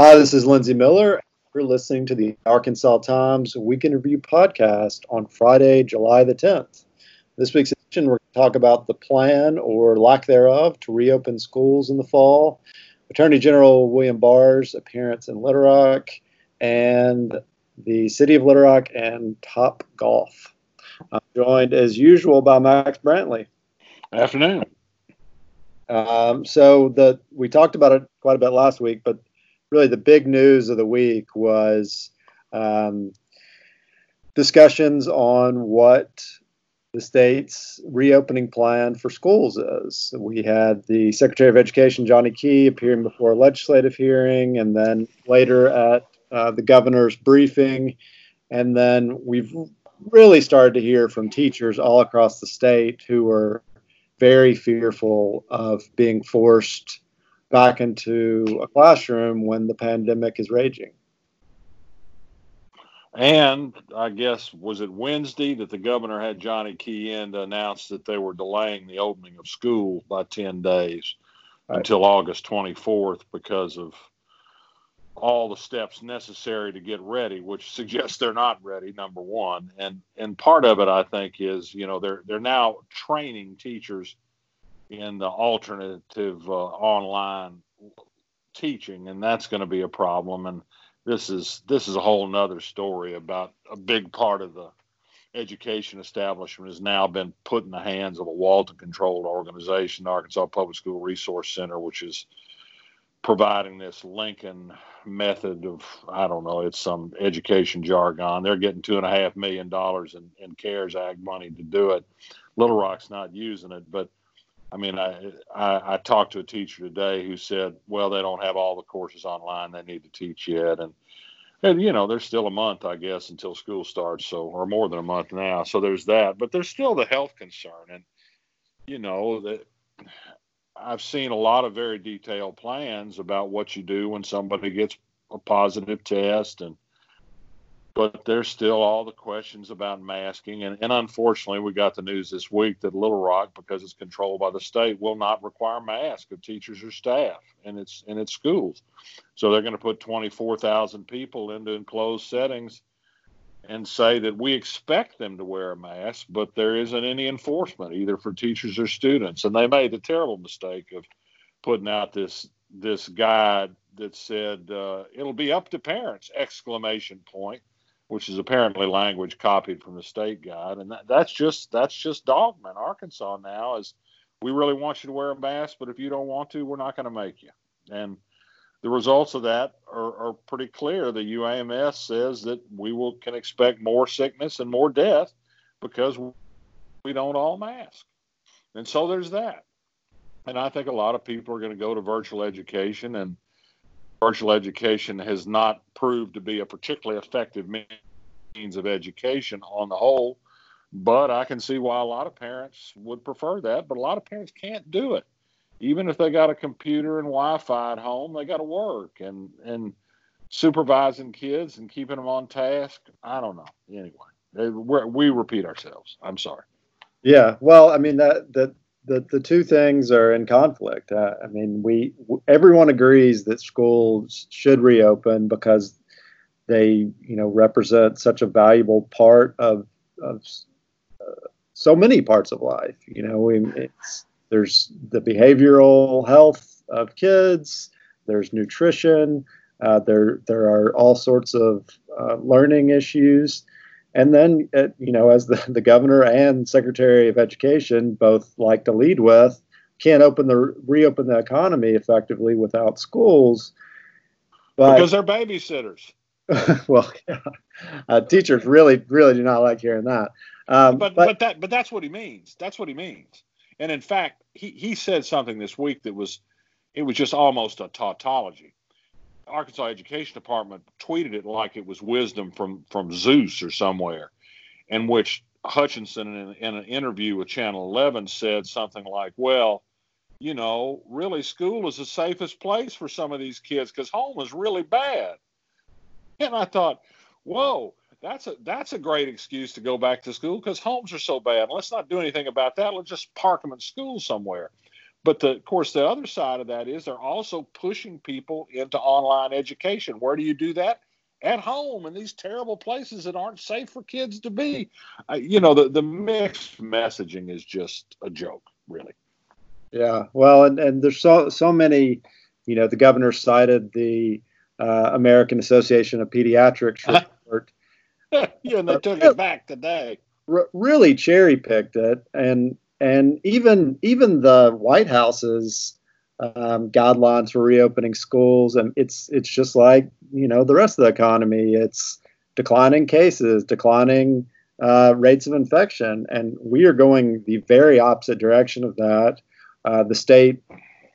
Hi, this is Lindsey Millar. You're listening to the Arkansas Times Weekend Review podcast on Friday, July the 10th. This week's edition, we're going to talk about the plan or lack thereof to reopen schools in the fall, Attorney General William Barr's appearance in Little Rock, and the City of Little Rock and Top Golf. I'm joined as usual by Max Brantley. Afternoon. Um, so the we talked about it quite a bit last week, but really the big news of the week was um, discussions on what the state's reopening plan for schools is. We had the Secretary of Education, Johnny Key, appearing before a legislative hearing, and then later at uh, the governor's briefing. And then we've really started to hear from teachers all across the state who are very fearful of being forced back into a classroom when the pandemic is raging. And I guess was it Wednesday that the governor had Johnny Key in to announce that they were delaying the opening of school by 10 days right. until August 24th because of all the steps necessary to get ready, which suggests they're not ready. Number one, and and part of it, I think, is you know they're they're now training teachers in the alternative uh, online teaching, and that's going to be a problem. And this is this is a whole nother story about a big part of the education establishment has now been put in the hands of a Walton controlled organization, the Arkansas Public School Resource Center, which is providing this Lincoln method of I don't know, it's some education jargon. They're getting two and a half million dollars in, in CARES Act money to do it. Little Rock's not using it, but I mean, I, I, I talked to a teacher today who said, well, they don't have all the courses online they need to teach yet, and and you know, there's still a month, I guess, until school starts, so or more than a month now. So there's that, but there's still the health concern, and you know that I've seen a lot of very detailed plans about what you do when somebody gets a positive test and but there's still all the questions about masking. And, and, unfortunately, we got the news this week that Little Rock, because it's controlled by the state, will not require masks of teachers or staff in its in its schools. So they're going to put 24,000 people into enclosed settings and say that we expect them to wear a mask, but there isn't any enforcement either for teachers or students. And they made the terrible mistake of putting out this this guide that said uh, it'll be up to parents! Exclamation point which is apparently language copied from the state guide, and that, that's just that's just dogma in Arkansas now. Is we really want you to wear a mask, but if you don't want to, we're not going to make you. And the results of that are, are pretty clear. The UAMS says that we will can expect more sickness and more death because we don't all mask. And so there's that. And I think a lot of people are going to go to virtual education and virtual education has not proved to be a particularly effective means of education on the whole. But I can see why a lot of parents would prefer that, but a lot of parents can't do it. Even if they got a computer and Wi-Fi at home, they got to work and and supervising kids and keeping them on task. I don't know. Anyway, we repeat ourselves. I'm sorry. Yeah. Well, I mean that that the, the two things are in conflict. Uh, I mean, we everyone agrees that schools should reopen because they, you know, represent such a valuable part of of uh, so many parts of life. You know, we, there's the behavioral health of kids. There's nutrition. Uh, there there are all sorts of uh, learning issues. And then, uh, you know, as the, the governor and secretary of education both like to lead with, can't open the reopen the economy effectively without schools. But, because they're babysitters. well, yeah. uh, teachers really, really do not like hearing that. Um, but, but but that but that's what he means. That's what he means. And in fact, he he said something this week that was it was just almost a tautology. Arkansas Education Department tweeted it like it was wisdom from from Zeus or somewhere, in which Hutchinson, in, in an interview with Channel 11, said something like, "Well, you know, really, school is the safest place for some of these kids because home is really bad." And I thought, "Whoa." That's a that's a great excuse to go back to school because homes are so bad. Let's not do anything about that. Let's just park them in school somewhere. But the, of course, the other side of that is they're also pushing people into online education. Where do you do that? At home in these terrible places that aren't safe for kids to be. Uh, you know, the, the mixed messaging is just a joke, really. Yeah, well, and, and there's so so many. You know, the governor cited the uh, American Association of Pediatrics report. yeah, and they took it back today. R- really cherry picked it, and and even even the White House's um, guidelines for reopening schools, and it's it's just like you know the rest of the economy. It's declining cases, declining uh, rates of infection, and we are going the very opposite direction of that. Uh, the state,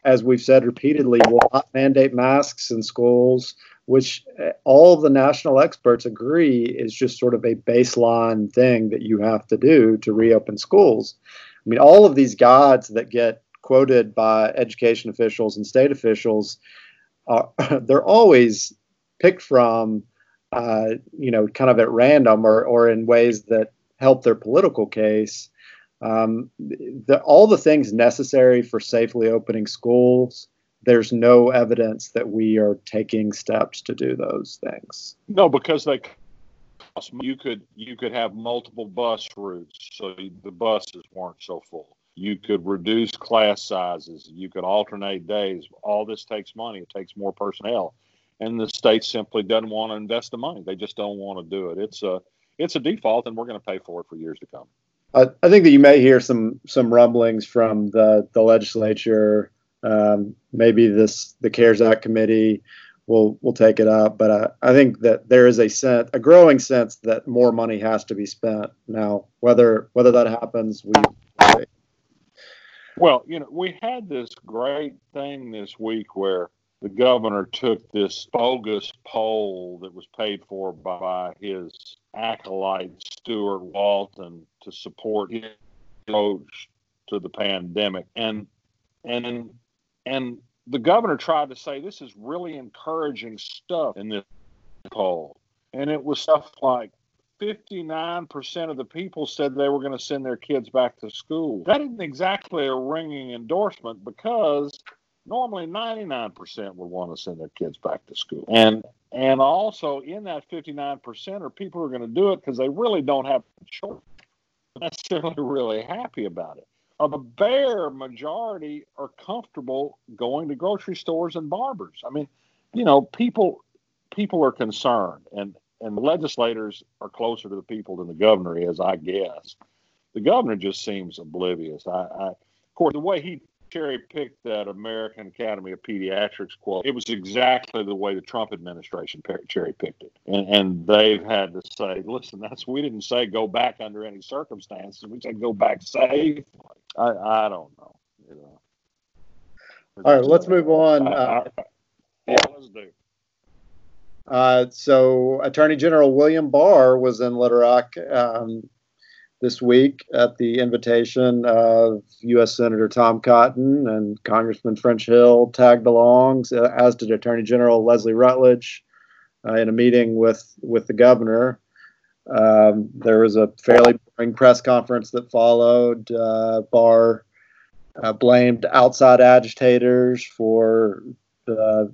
as we've said repeatedly, will not mandate masks in schools, which uh, all the national experts agree is just sort of a baseline thing that you have to do to reopen schools. I mean, all of these gods that get quoted by education officials and state officials, are, they're always picked from, uh, you know, kind of at random or, or in ways that help their political case. Um, the, all the things necessary for safely opening schools, there's no evidence that we are taking steps to do those things. No, because they you could you could have multiple bus routes so the buses weren't so full. You could reduce class sizes. You could alternate days. All this takes money. It takes more personnel. And the state simply doesn't want to invest the money. They just don't want to do it. It's a it's a default and we're going to pay for it for years to come. I, I think that you may hear some some rumblings from the the legislature um, maybe this the cares act committee we'll we'll take it up. But I, I think that there is a sense, a growing sense that more money has to be spent now. Whether whether that happens, we. Well, you know, we had this great thing this week where the governor took this bogus poll that was paid for by his acolyte Steuart Walton to support his approach to the pandemic, and and and the governor tried to say this is really encouraging stuff in this poll. And it was stuff like 59% of the people said they were going to send their kids back to school. That isn't exactly a ringing endorsement because normally 99% would want to send their kids back to school. And and also in that 59% are people who are going to do it because they really don't have a choice. Necessarily really happy about it a bare majority are comfortable going to grocery stores and barbers. I mean, you know, people people are concerned, and and legislators are closer to the people than the governor is, I guess. The governor just seems oblivious. I, I of course, the way he cherry picked that American Academy of Pediatrics quote. It was exactly the way the Trump administration cherry picked it, and, and they've had to say, "Listen, that's we didn't say go back under any circumstances. We said go back safely." I, I don't know. You know. All right, let's move on. Uh, yeah, let's do. Uh, so, Attorney General William Barr was in Little Rock um, this week at the invitation of U.S. Senator Tom Cotton and Congressman French Hill tagged along, as did Attorney General Leslie Rutledge uh, in a meeting with, with the governor. Um, there was a fairly boring press conference that followed. Uh, Barr uh, blamed outside agitators for the,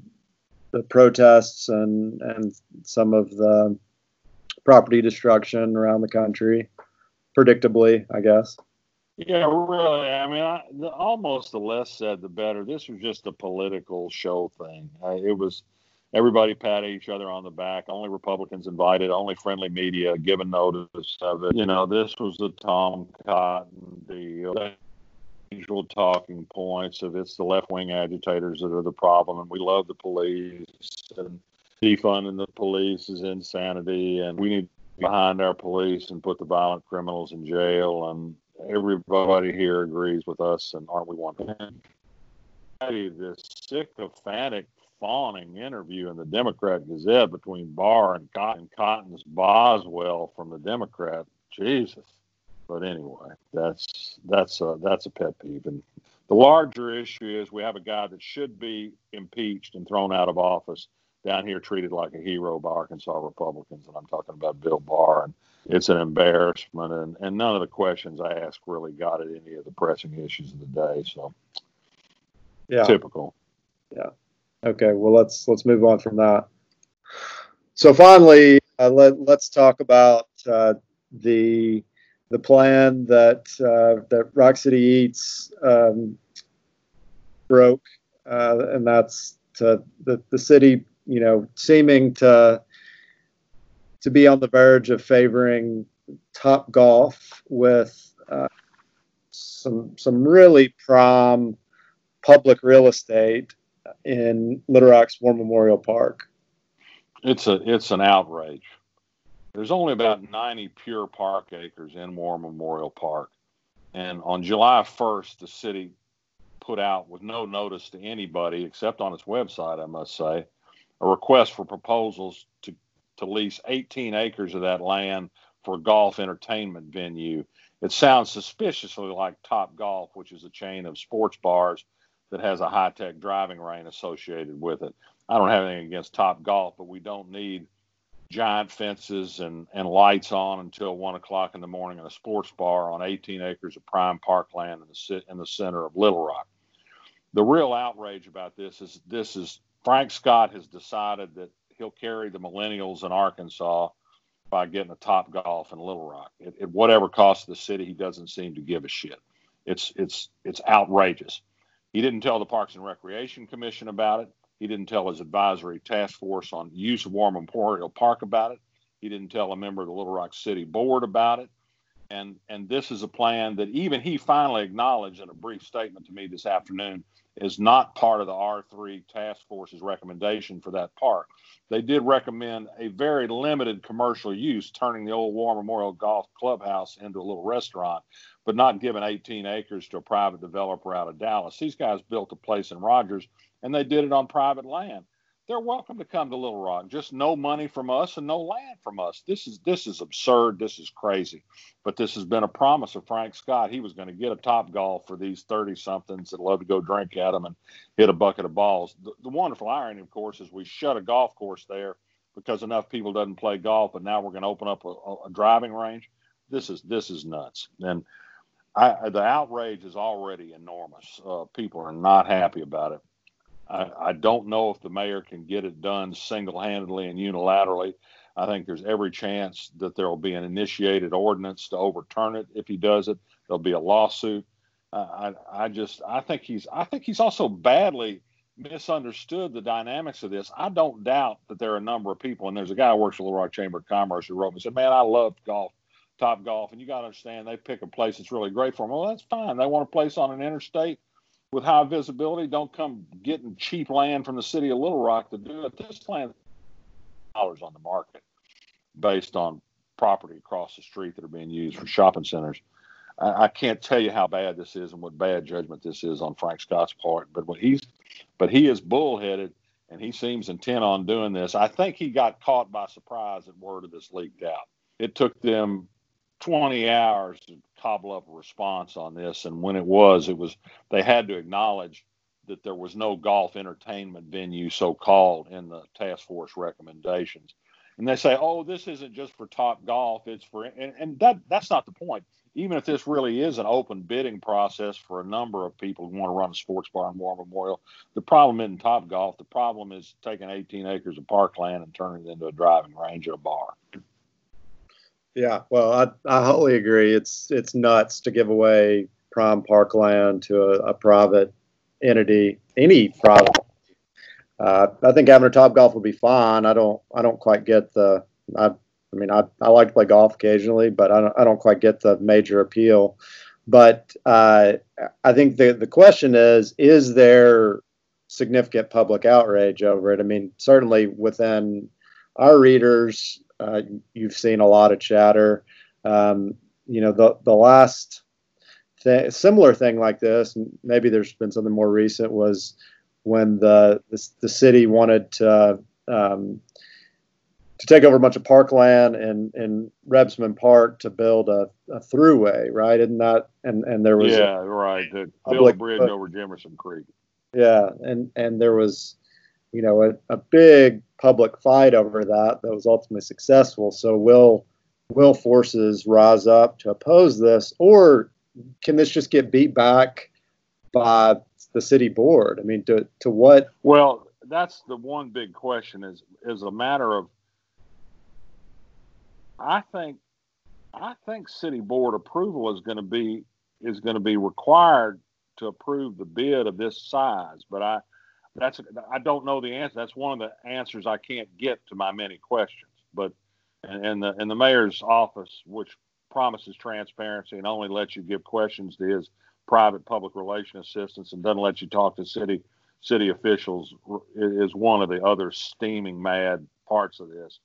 the protests and, and some of the property destruction around the country predictably, I guess. Yeah, really. I mean, I, the, almost the less said, the better. This was just a political show thing. I, it was everybody patting each other on the back. Only Republicans invited. Only friendly media given notice of it. You know, this was the Tom Cotton deal. The usual talking points of it's the left wing agitators that are the problem, and we love the police, and defunding the police is insanity, and we need behind our police and put the violent criminals in jail. And everybody here agrees with us, and aren't we one? This sycophantic fawning interview in the Democrat Gazette between Barr and Cotton, Cotton's Boswell from the Democrat. Jesus. But anyway, that's that's a that's a pet peeve. And the larger issue is we have a guy that should be impeached and thrown out of office down here treated like a hero by Arkansas Republicans, and I'm talking about Bill Barr. And it's an embarrassment, and, and none of the questions I asked really got at any of the pressing issues of the day. So Yeah. Typical. Yeah. Okay. Well, let's let's move on from that. So finally, uh, let let's talk about uh, the the plan that uh, that Rock City Eats um, broke, uh, and that's to the the city, you know, seeming to to be on the verge of favoring Top Golf with uh, some some really prime public real estate in Little Rock's War Memorial Park. It's a it's an outrage. There's only about 90 pure park acres in War Memorial Park, and on July 1st, the city put out with no notice to anybody except on its website, I must say, a request for proposals to to lease 18 acres of that land for a golf entertainment venue. It sounds suspiciously like Top Golf, which is a chain of sports bars that has a high tech driving range associated with it. I don't have anything against Top Golf, but we don't need giant fences and, and lights on until one o'clock in the morning in a sports bar on 18 acres of prime parkland in the, in the center of Little Rock. The real outrage about this is this is Frank Scott has decided that he'll carry the millennials in Arkansas by getting a top golf in Little Rock. At, at whatever cost to the city, he doesn't seem to give a shit. It's it's it's outrageous. He didn't tell the Parks and Recreation Commission about it. He didn't tell his advisory task force on use of War Memorial Park about it. He didn't tell a member of the Little Rock City Board about it. And and this is a plan that even he finally acknowledged in a brief statement to me this afternoon is not part of the R3 task force's recommendation for that park. They did recommend a very limited commercial use, turning the old War Memorial Golf Clubhouse into a little restaurant, but not giving 18 acres to a private developer out of Dallas. These guys built a place in Rogers and they did it on private land they're welcome to come to Little Rock. Just no money from us and no land from us. This is this is absurd. This is crazy. But this has been a promise of Frank Scott. He was going to get a top golf for these 30 somethings that love to go drink at them and hit a bucket of balls. The, the wonderful irony, of course, is we shut a golf course there because enough people doesn't play golf, and now we're going to open up a, a driving range. This is this is nuts. And I, the outrage is already enormous. Uh, people are not happy about it. I, I don't know if the mayor can get it done single handedly and unilaterally. I think there's every chance that there will be an initiated ordinance to overturn it. If he does it, there'll be a lawsuit. I, I just, I think he's, I think he's also badly misunderstood the dynamics of this. I don't doubt that there are a number of people, and there's a guy who works for Little Rock Chamber of Commerce who wrote me and said, "Man, I love golf, top golf, and you got to understand they pick a place that's really great for them. Well, that's fine. They want a place on an interstate with high visibility. Don't come getting cheap land from the city of Little Rock to do it. This land dollars on the market based on property across the street that are being used for shopping centers. I, I can't tell you how bad this is and what bad judgment this is on Frank Scott's part. But when he's, but he is bullheaded and he seems intent on doing this. I think he got caught by surprise at word of this leaked out. It took them 20 hours to cobble up a response on this. And when it was, it was they had to acknowledge that there was no golf entertainment venue, so called, in the task force recommendations. And they say, "Oh, this isn't just for Top Golf; it's for," and, and that that's not the point. Even if this really is an open bidding process for a number of people who want to run a sports bar in War Memorial, the problem isn't Top Golf. The problem is taking 18 acres of parkland and turning it into a driving range or a bar. Yeah, well, I, I wholly agree. It's it's nuts to give away prime parkland to a, a private entity, any private. Uh, I think having a top golf would be fine. I don't I don't quite get the I I mean I, I like to play golf occasionally, but I don't I don't quite get the major appeal. But uh, I think the the question is is there significant public outrage over it? I mean, certainly within our readers, uh, you've seen a lot of chatter. Um, you know, the the last th- similar thing like this, maybe there's been something more recent, was when the the, the city wanted to um, to take over a bunch of parkland in in Rebsamen Park to build a, a throughway, right? Isn't that and and there was yeah, right, the build a bridge over Jimerson Creek. Yeah, and and there was you know, a, a big public fight over that that was ultimately successful. So will will forces rise up to oppose this, or can this just get beat back by the city board? I mean, to to what? Well, that's the one big question. Is is a matter of. I think, I think city board approval is going to be is going to be required to approve the bid of this size. But I, that's I don't know the answer. That's one of the answers I can't get to my many questions. But and, the and the mayor's office, which promises transparency and only lets you give questions to his private public relation assistants and doesn't let you talk to city city officials is one of the other steaming mad parts of this.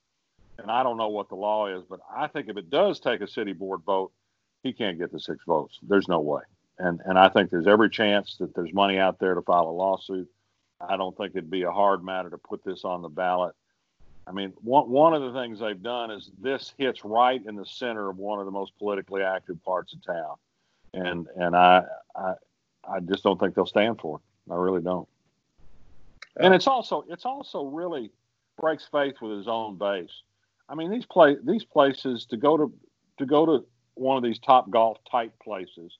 And I don't know what the law is, but I think if it does take a city board vote, he can't get the six votes. There's no way. And and I think there's every chance that there's money out there to file a lawsuit. I don't think it'd be a hard matter to put this on the ballot. I mean, one one of the things they've done is this hits right in the center of one of the most politically active parts of town, and and I I I just don't think they'll stand for it. I really don't. And it's also it's also really breaks faith with his own base. I mean, these play these places to go to to go to one of these top golf type places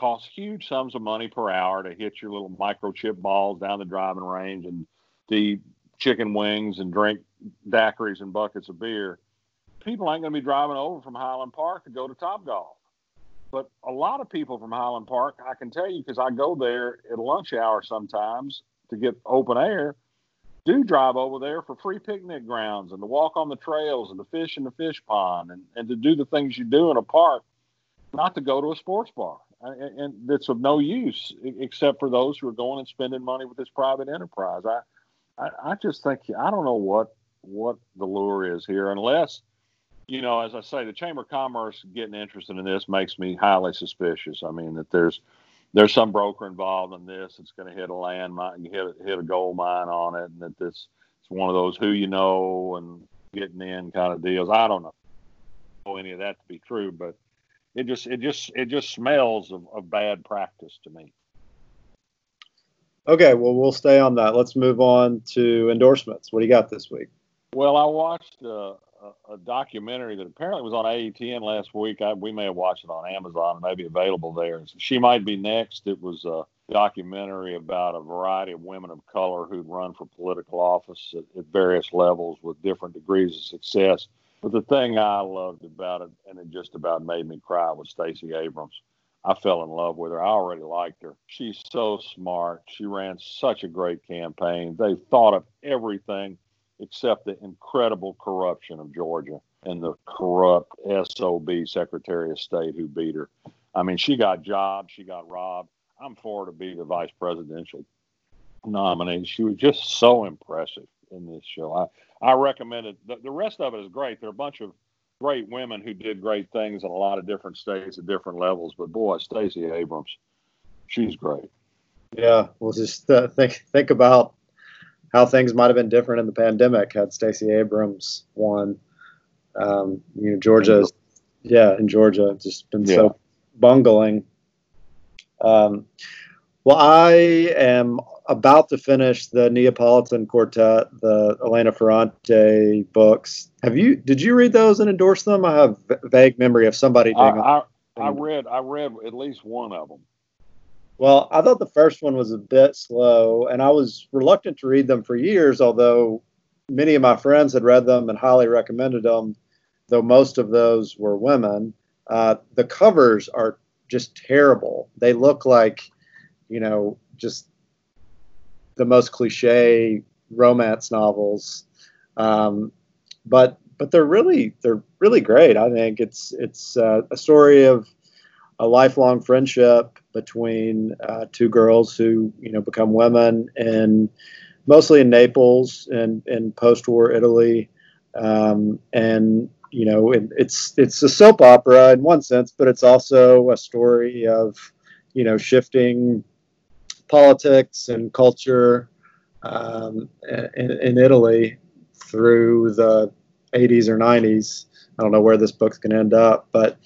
costs huge sums of money per hour to hit your little microchip balls down the driving range and the chicken wings and drink daiquiris and buckets of beer. People ain't going to be driving over from Highland Park to go to Top Golf. But a lot of people from Highland Park, I can tell you because I go there at lunch hour sometimes to get open air, do drive over there for free picnic grounds and to walk on the trails and to fish in the fish pond and, and to do the things you do in a park, not to go to a sports bar. And, that's of no use except for those who are going and spending money with this private enterprise. I, I, I just think I don't know what what the lure is here, unless you know, as I say, the Chamber of Commerce getting interested in this makes me highly suspicious. I mean, that there's there's some broker involved in this. that's going to hit a land mine, hit hit a gold mine on it, and that this it's one of those who you know and getting in kind of deals. I don't know any of that to be true, but it just it just it just smells of, of bad practice to me. Okay, well we'll stay on that. Let's move on to endorsements. What do you got this week? Well, I watched uh, a, a, documentary that apparently was on AETN last week. I, we may have watched it on Amazon. It may be available there. She might be next. It was a documentary about a variety of women of color who'd run for political office at, at various levels with different degrees of success. But the thing I loved about it, and it just about made me cry, was Stacey Abrams. I fell in love with her. I already liked her. She's so smart. She ran such a great campaign. They thought of everything except the incredible corruption of Georgia and the corrupt SOB Secretary of State who beat her. I mean, she got jobs, she got robbed. I'm for her to be the vice presidential nominee. She was just so impressive in this show. I, I recommend it. The, the rest of it is great. There are a bunch of great women who did great things in a lot of different states at different levels. But boy, Stacey Abrams, she's great. Yeah, well, just uh, think think about how things might have been different in the pandemic had Stacey Abrams won. Um, you know, Georgia, yeah, in Georgia, just been yeah. so bungling. Um, well, I am about to finish the Neapolitan Quartet, the Elena Ferrante books. Have you? Did you read those and endorse them? I have vague memory of somebody doing. I, I, I read. I read at least one of them. Well, I thought the first one was a bit slow, and I was reluctant to read them for years, although many of my friends had read them and highly recommended them, though most of those were women. Uh, the covers are just terrible. They look like, you know, just the most cliche romance novels. Um, but but they're really they're really great. I think it's it's uh, a story of a lifelong friendship between uh, two girls who you know become women and mostly in Naples and in post-war Italy, um, and you know it, it's it's a soap opera in one sense, but it's also a story of you know shifting politics and culture um, in, in Italy through the 80s or 90s. I don't know where this book's going to end up, but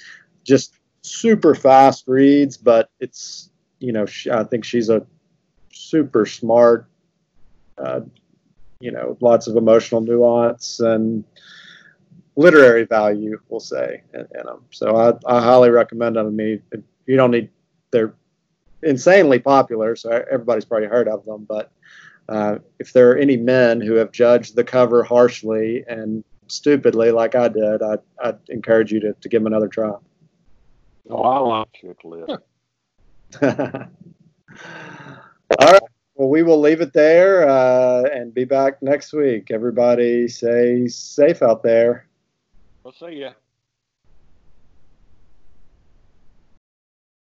just super fast reads, but it's you know she, I think she's a super smart, uh, you know, lots of emotional nuance and literary value, we'll say, in, them. So I, I highly recommend them. I mean, you don't need they're insanely popular, so everybody's probably heard of them. But uh, if there are any men who have judged the cover harshly and stupidly, like I did, I'd, I'd encourage you to, to give them another try. Oh, I like Chick All right. Well, we will leave it there uh, and be back next week. Everybody, stay safe out there. We'll see you.